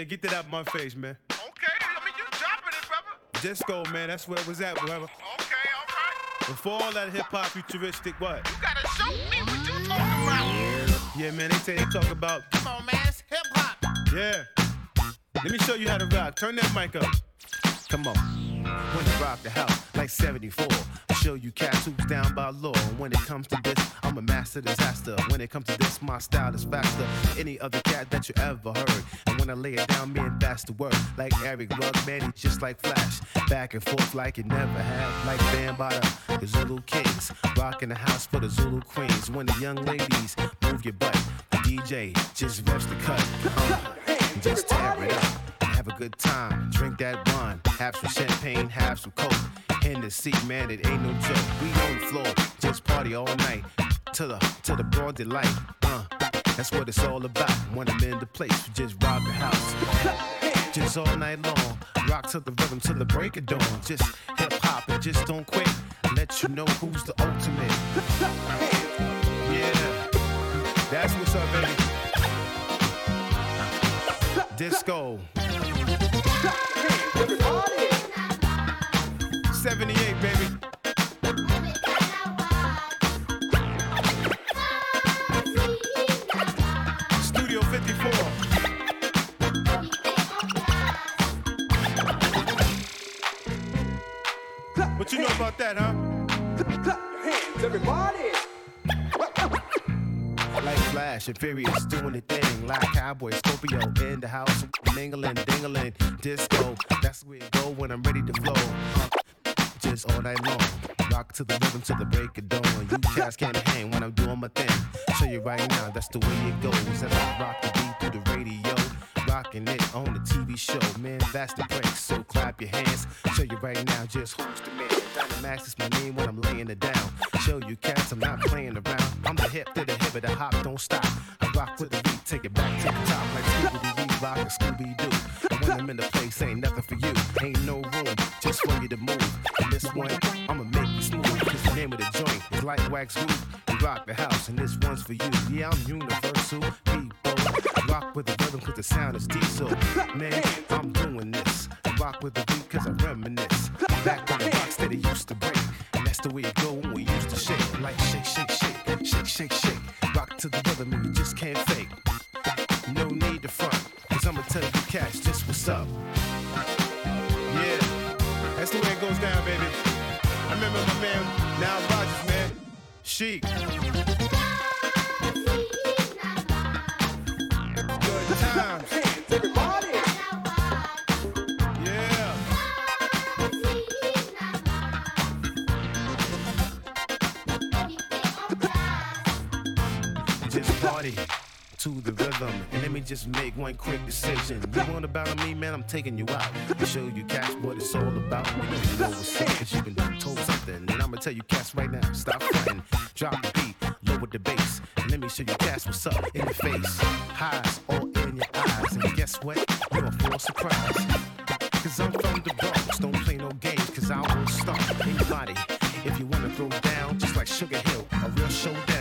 Yeah, get that out of my face, man. Okay, I mean, you dropping it, brother. Disco, man, that's where it was at, brother. Okay, all right. Before all that hip hop futuristic, what? You gotta show me what you talking about. Yeah, man, they say they talk about, Come on, man, it's hip hop. yeah. Let me show you how to rock. Turn that mic up. Come on. When I rock the house like 74. Show you cats who's down by law. And when it comes to this, I'm a master disaster. When it comes to this, my style is faster. Any other cat that you ever heard. And when I lay it down, man, that's the word. Like Eric Rugg, man, he's just like Flash. Back and forth like it never have. Like Bambaataa, the Zulu Kings. Rocking the house for the Zulu Queens. When the young ladies move your butt, the DJ just reps the cut. Uh, just tear it up. Have a good time, drink that wine, have some champagne, have some coke. In the seat, man, it ain't no joke. We on the floor, just party all night, to the to the broad delight. Uh, that's what it's all about. When I'm in the place, we just rock the house, just all night long. Rock to the rhythm till the break of dawn. Just hip hop and just don't quit. Let you know who's the ultimate. Yeah. That's what's up, baby. Disco. 78, baby. Studio 54. What you know about that, huh? Clap your hands, everybody! Like Flash and Furious doing the thing. Like Cowboy Scorpio in the house. Mingling, dingling, disco. That's where it go when I'm ready to flow. All night long. Rock to the rhythm to the break of dawn. You cats can't hang when I'm doing my thing. Show you right now, that's the way it goes. And I rock the beat through the radio. Rocking it on the TV show. Man, that's the break. So clap your hands. Show you right now just who's the man. Dynamax is my name when I'm laying it down. Show you cats, I'm not playing around. I'm the hip to the hip of the hop, don't stop. I rock with the beat, take it back to the top like Scooby Doo, rock and Scooby Doo. And when I'm in the place, ain't nothing for you. Ain't no room just for you to move. And this one, I'ma make you smooth. Cause the name of the joint is like wax roof. We rock the house, and this one's for you. Yeah, I'm universal. People rock with the rhythm cause the sound is diesel. Man, I'm doing this. Rock with the beat cause I reminisce. Back when the rock steady used to break. And that's the way it go when we used to shake. Like shake, shake, shake, shake, shake, shake. Rock to the rhythm and you just can't fake. No need to front, I'ma tell you cats just what's up. Yeah. That's the way it goes down, baby. I remember my man, Nile Rodgers, man. Chic. Good times. To the rhythm. And let me just make one quick decision. You want about me, man? I'm taking you out. To show you cats what it's all about. You know, what's up, cause you've been told something. And I'ma tell you cats right now, stop fronting. Drop the beat, lower the bass. And let me show you cats what's up in your face. Highs all in your eyes. And guess what? You're a full surprise. Cause I'm from the Bronx, don't play no games, cause I will stomp anybody. If you wanna throw down, just like Sugar Hill, a real showdown.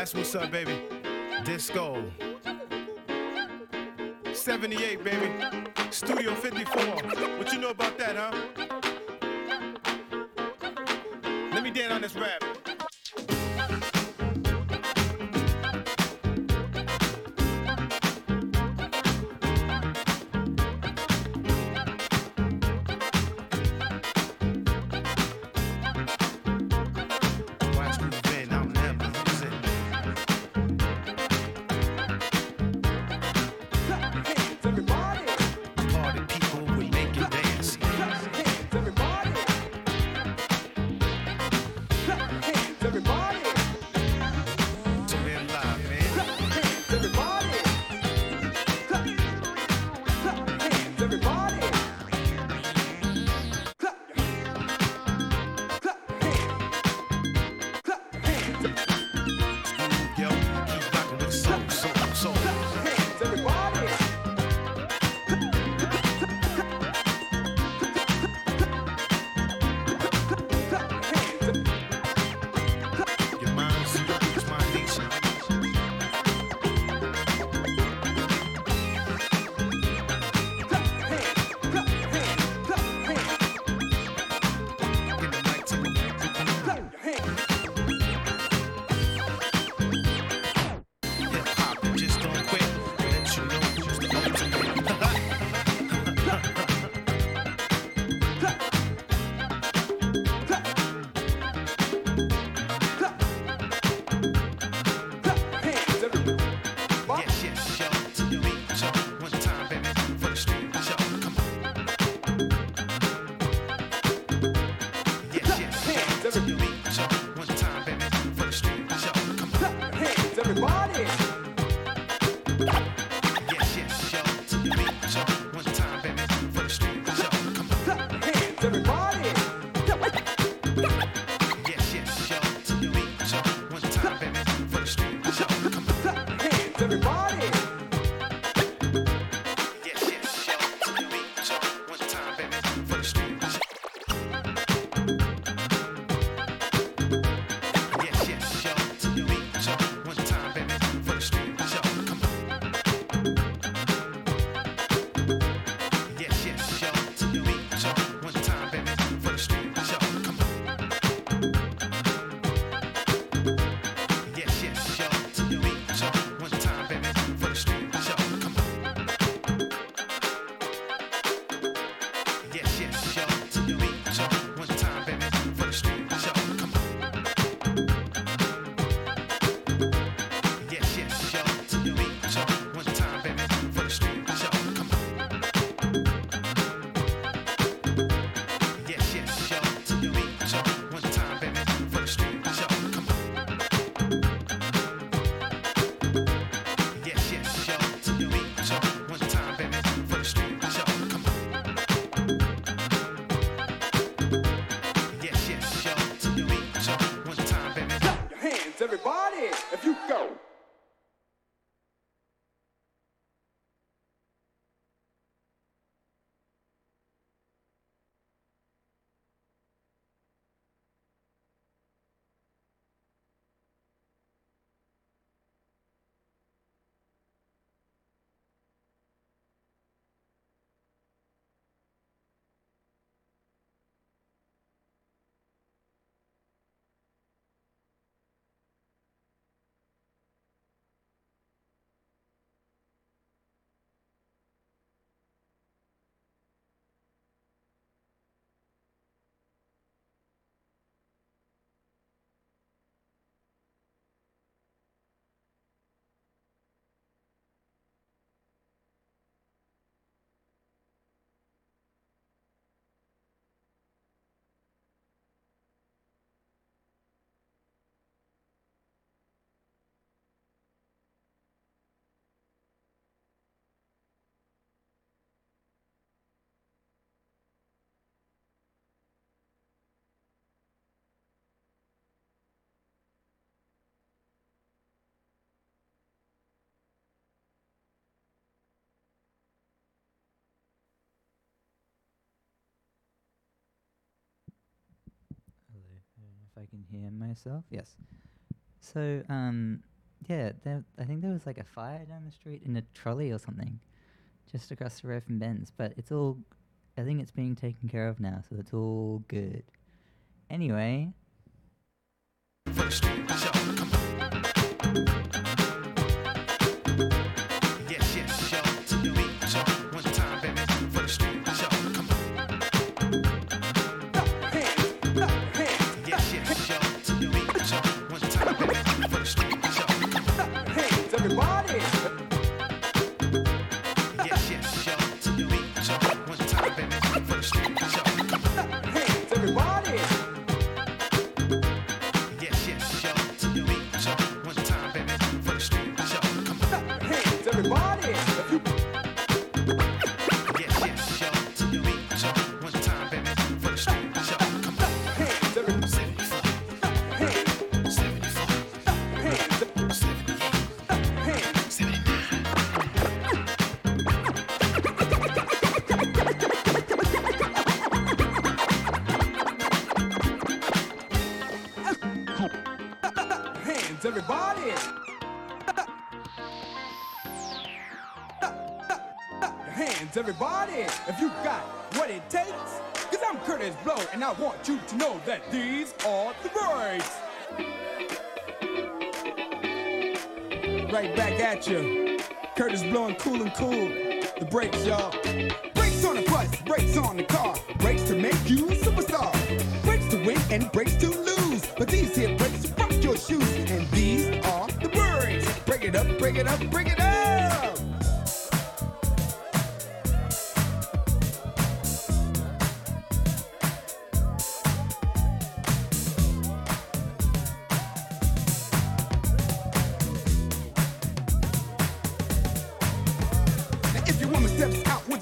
That's what's up, baby. Disco. 78, baby. Studio 54. What you know about that, huh? Let me dance on this rap. I can hear myself. Yes. So, um, yeah, there, I think there was like a fire down the street in a trolley or something, just across the road from Ben's. But it's all, I think it's being taken care of now, so it's all good. Anyway, want you to know that these are the breaks. Right back at you. Curtis blowing cool and cool. The brakes, y'all.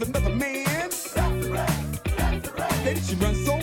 of another man. That's right. That's right. Lady, she runs so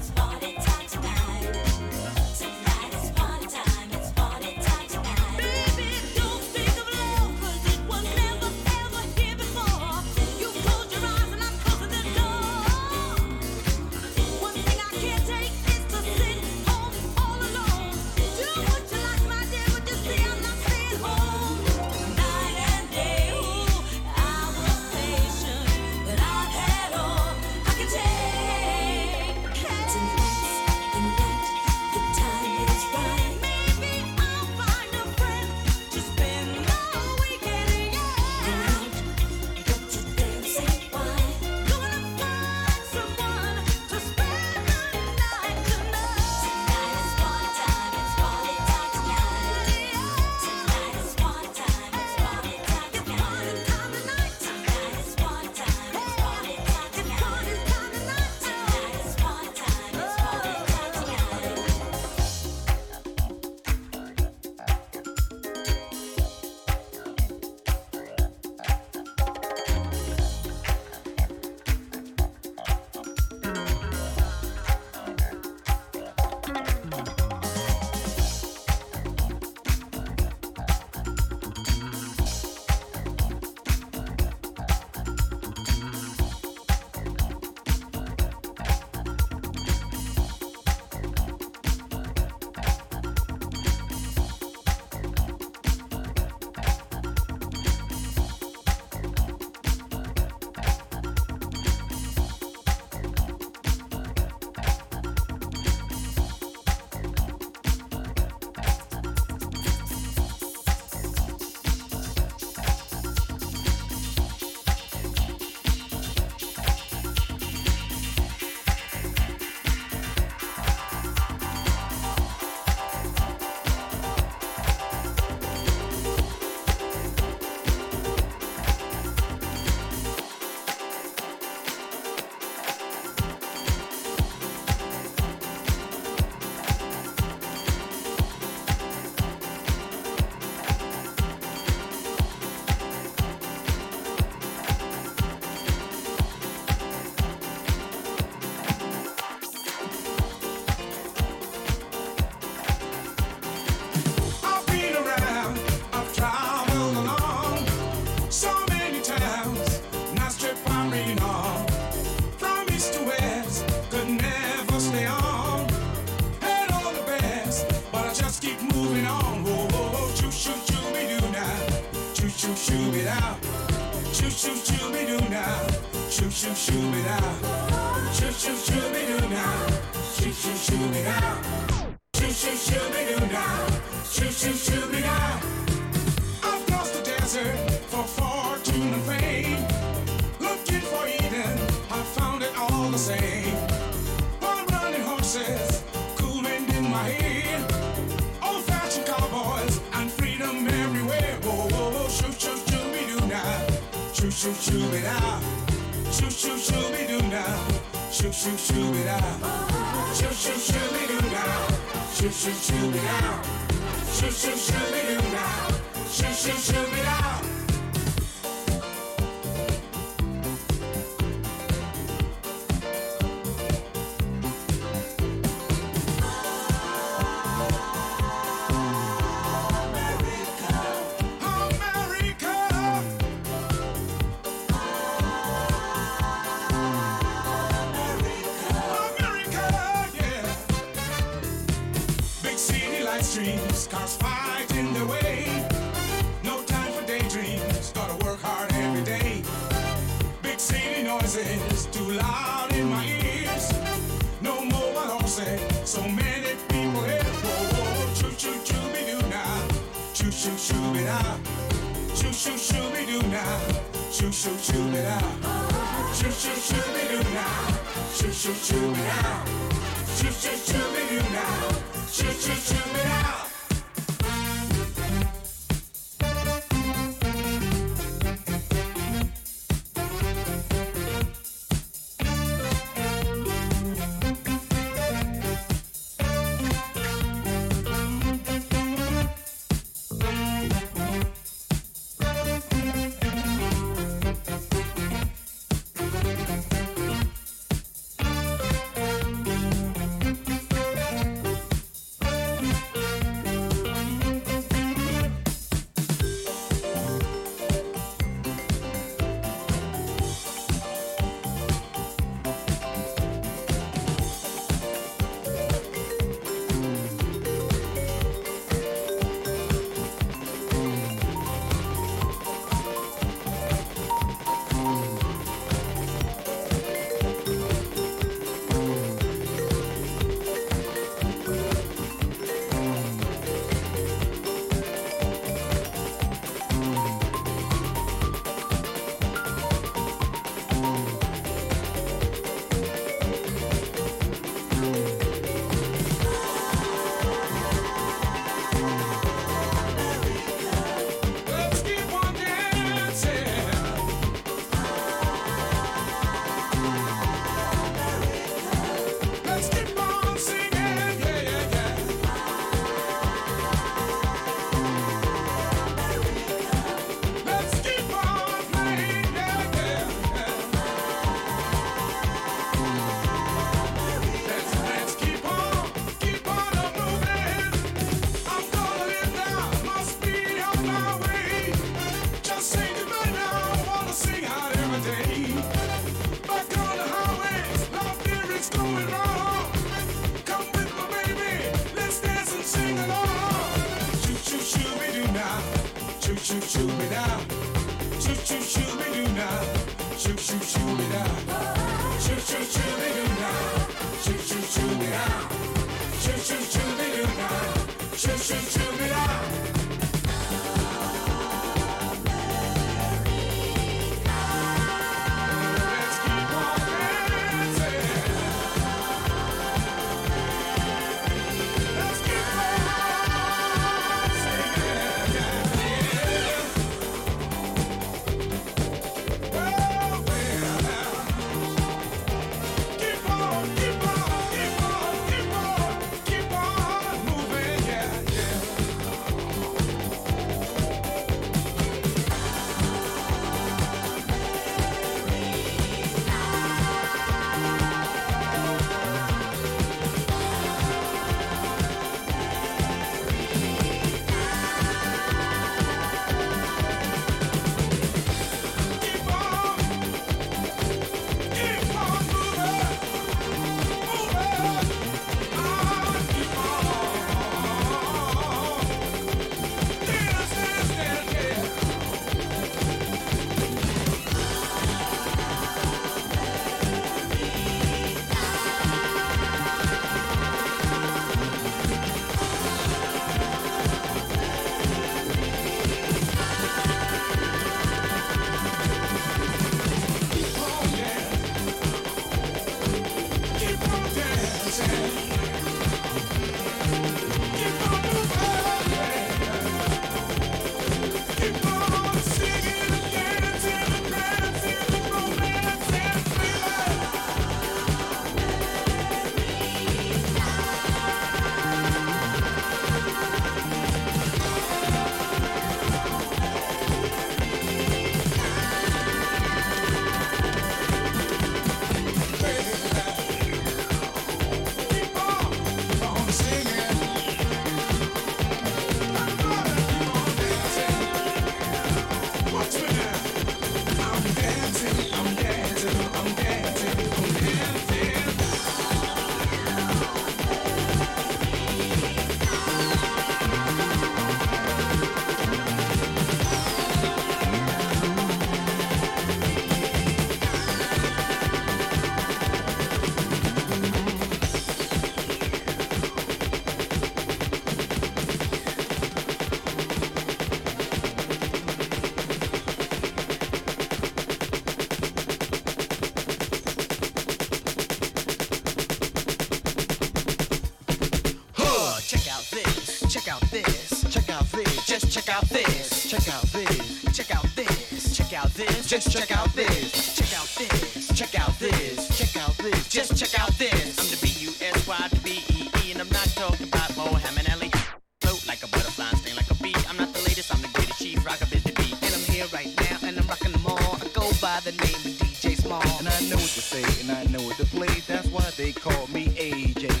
out this. Check out this. Check out this. Check out this. Just check out this. Check out this. Check out this. Check out this. Just check out this. I'm the B U S Y the B E E, and I'm not talking about Mohammed Ali. Float like a butterfly, sting like a bee. I'm not the latest. I'm the greatest chief rocker busy bee, and I'm here right now, and I'm rocking them all. I go by the name of DJ Small. And I know what to say and I know what to play. That's why they call me AJ.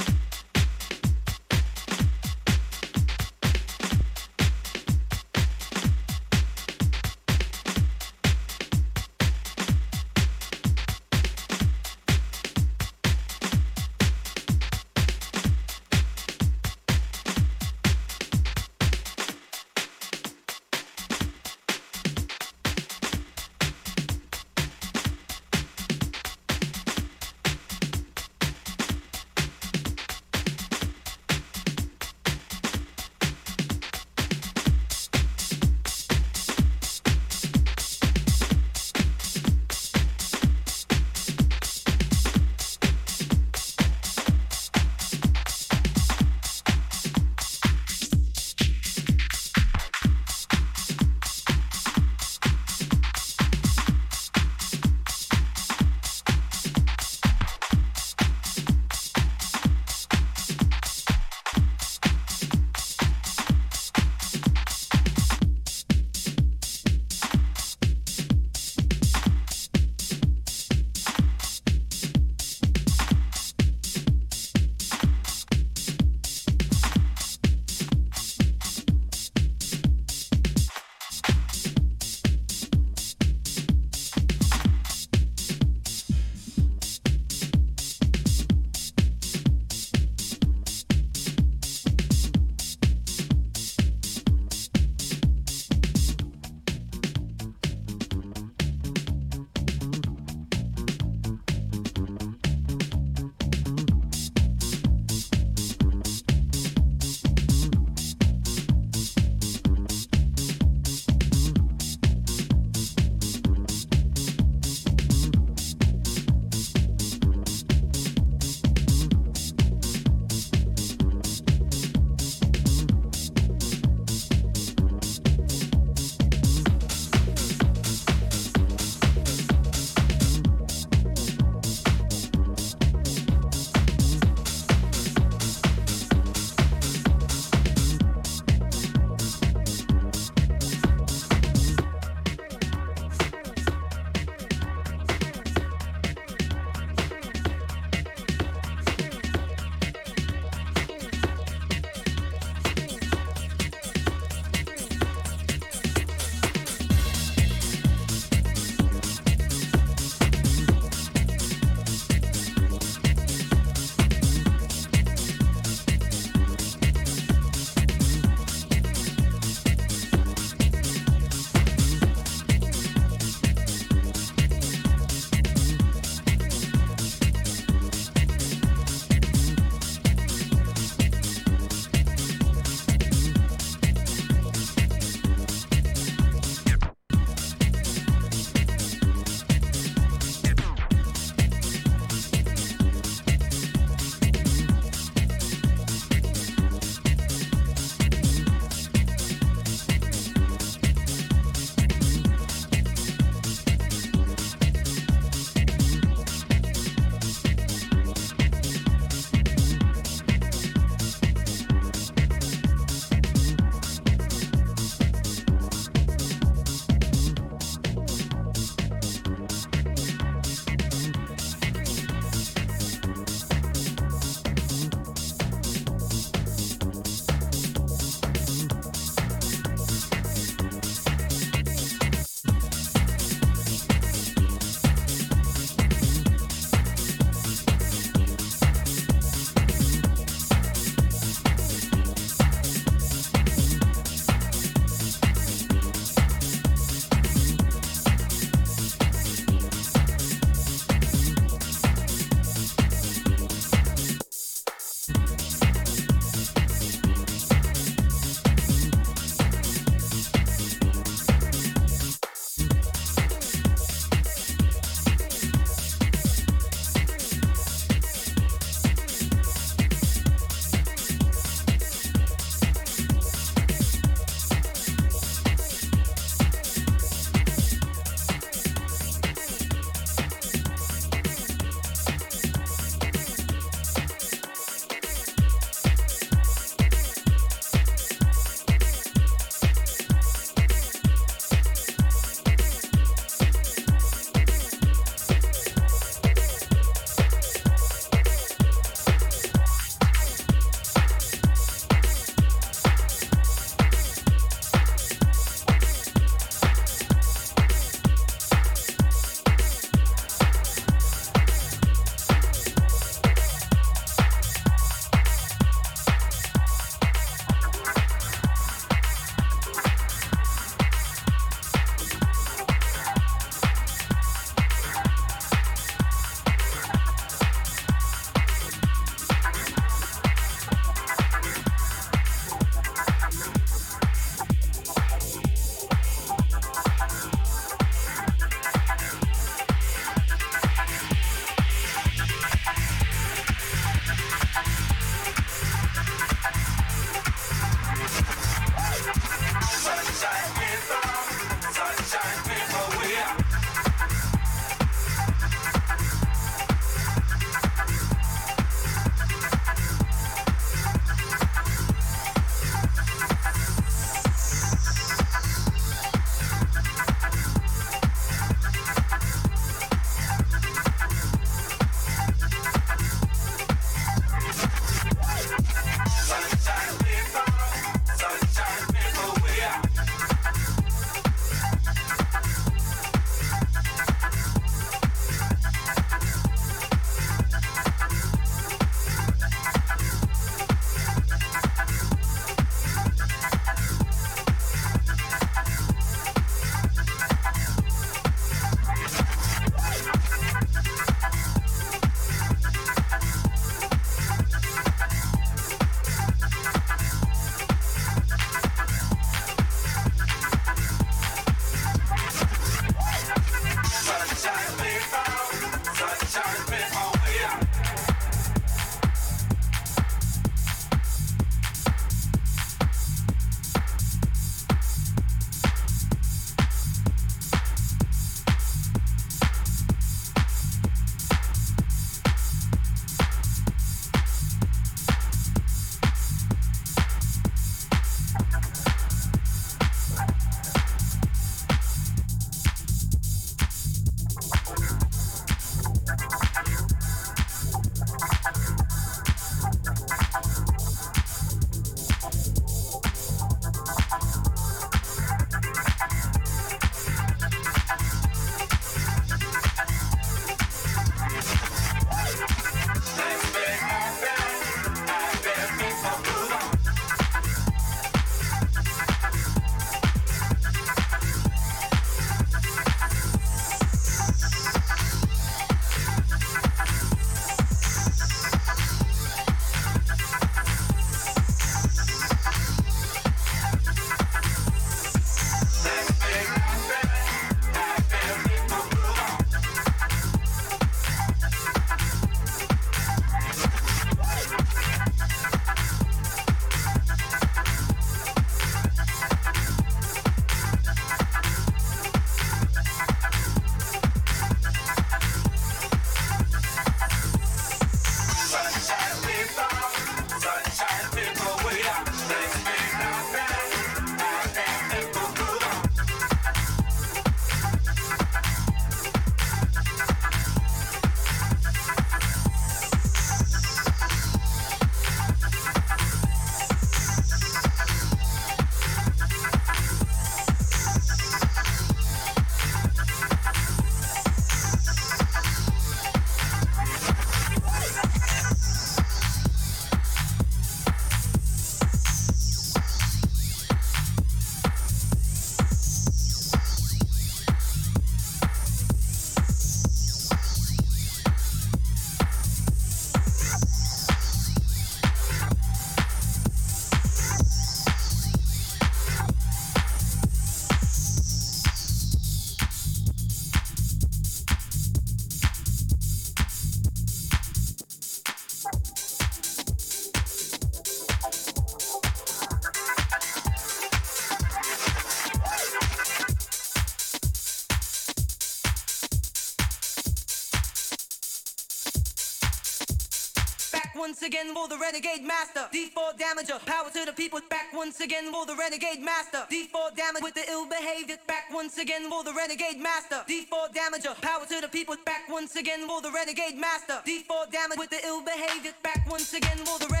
once again for the renegade master. D4 damager, power to the people. Back once again for the renegade master. default damage with the ill behavior. Back once again for the renegade master. D4 damager, power to the people. Back once again for the renegade master. default damage with the ill behavior. Back once again for the renegade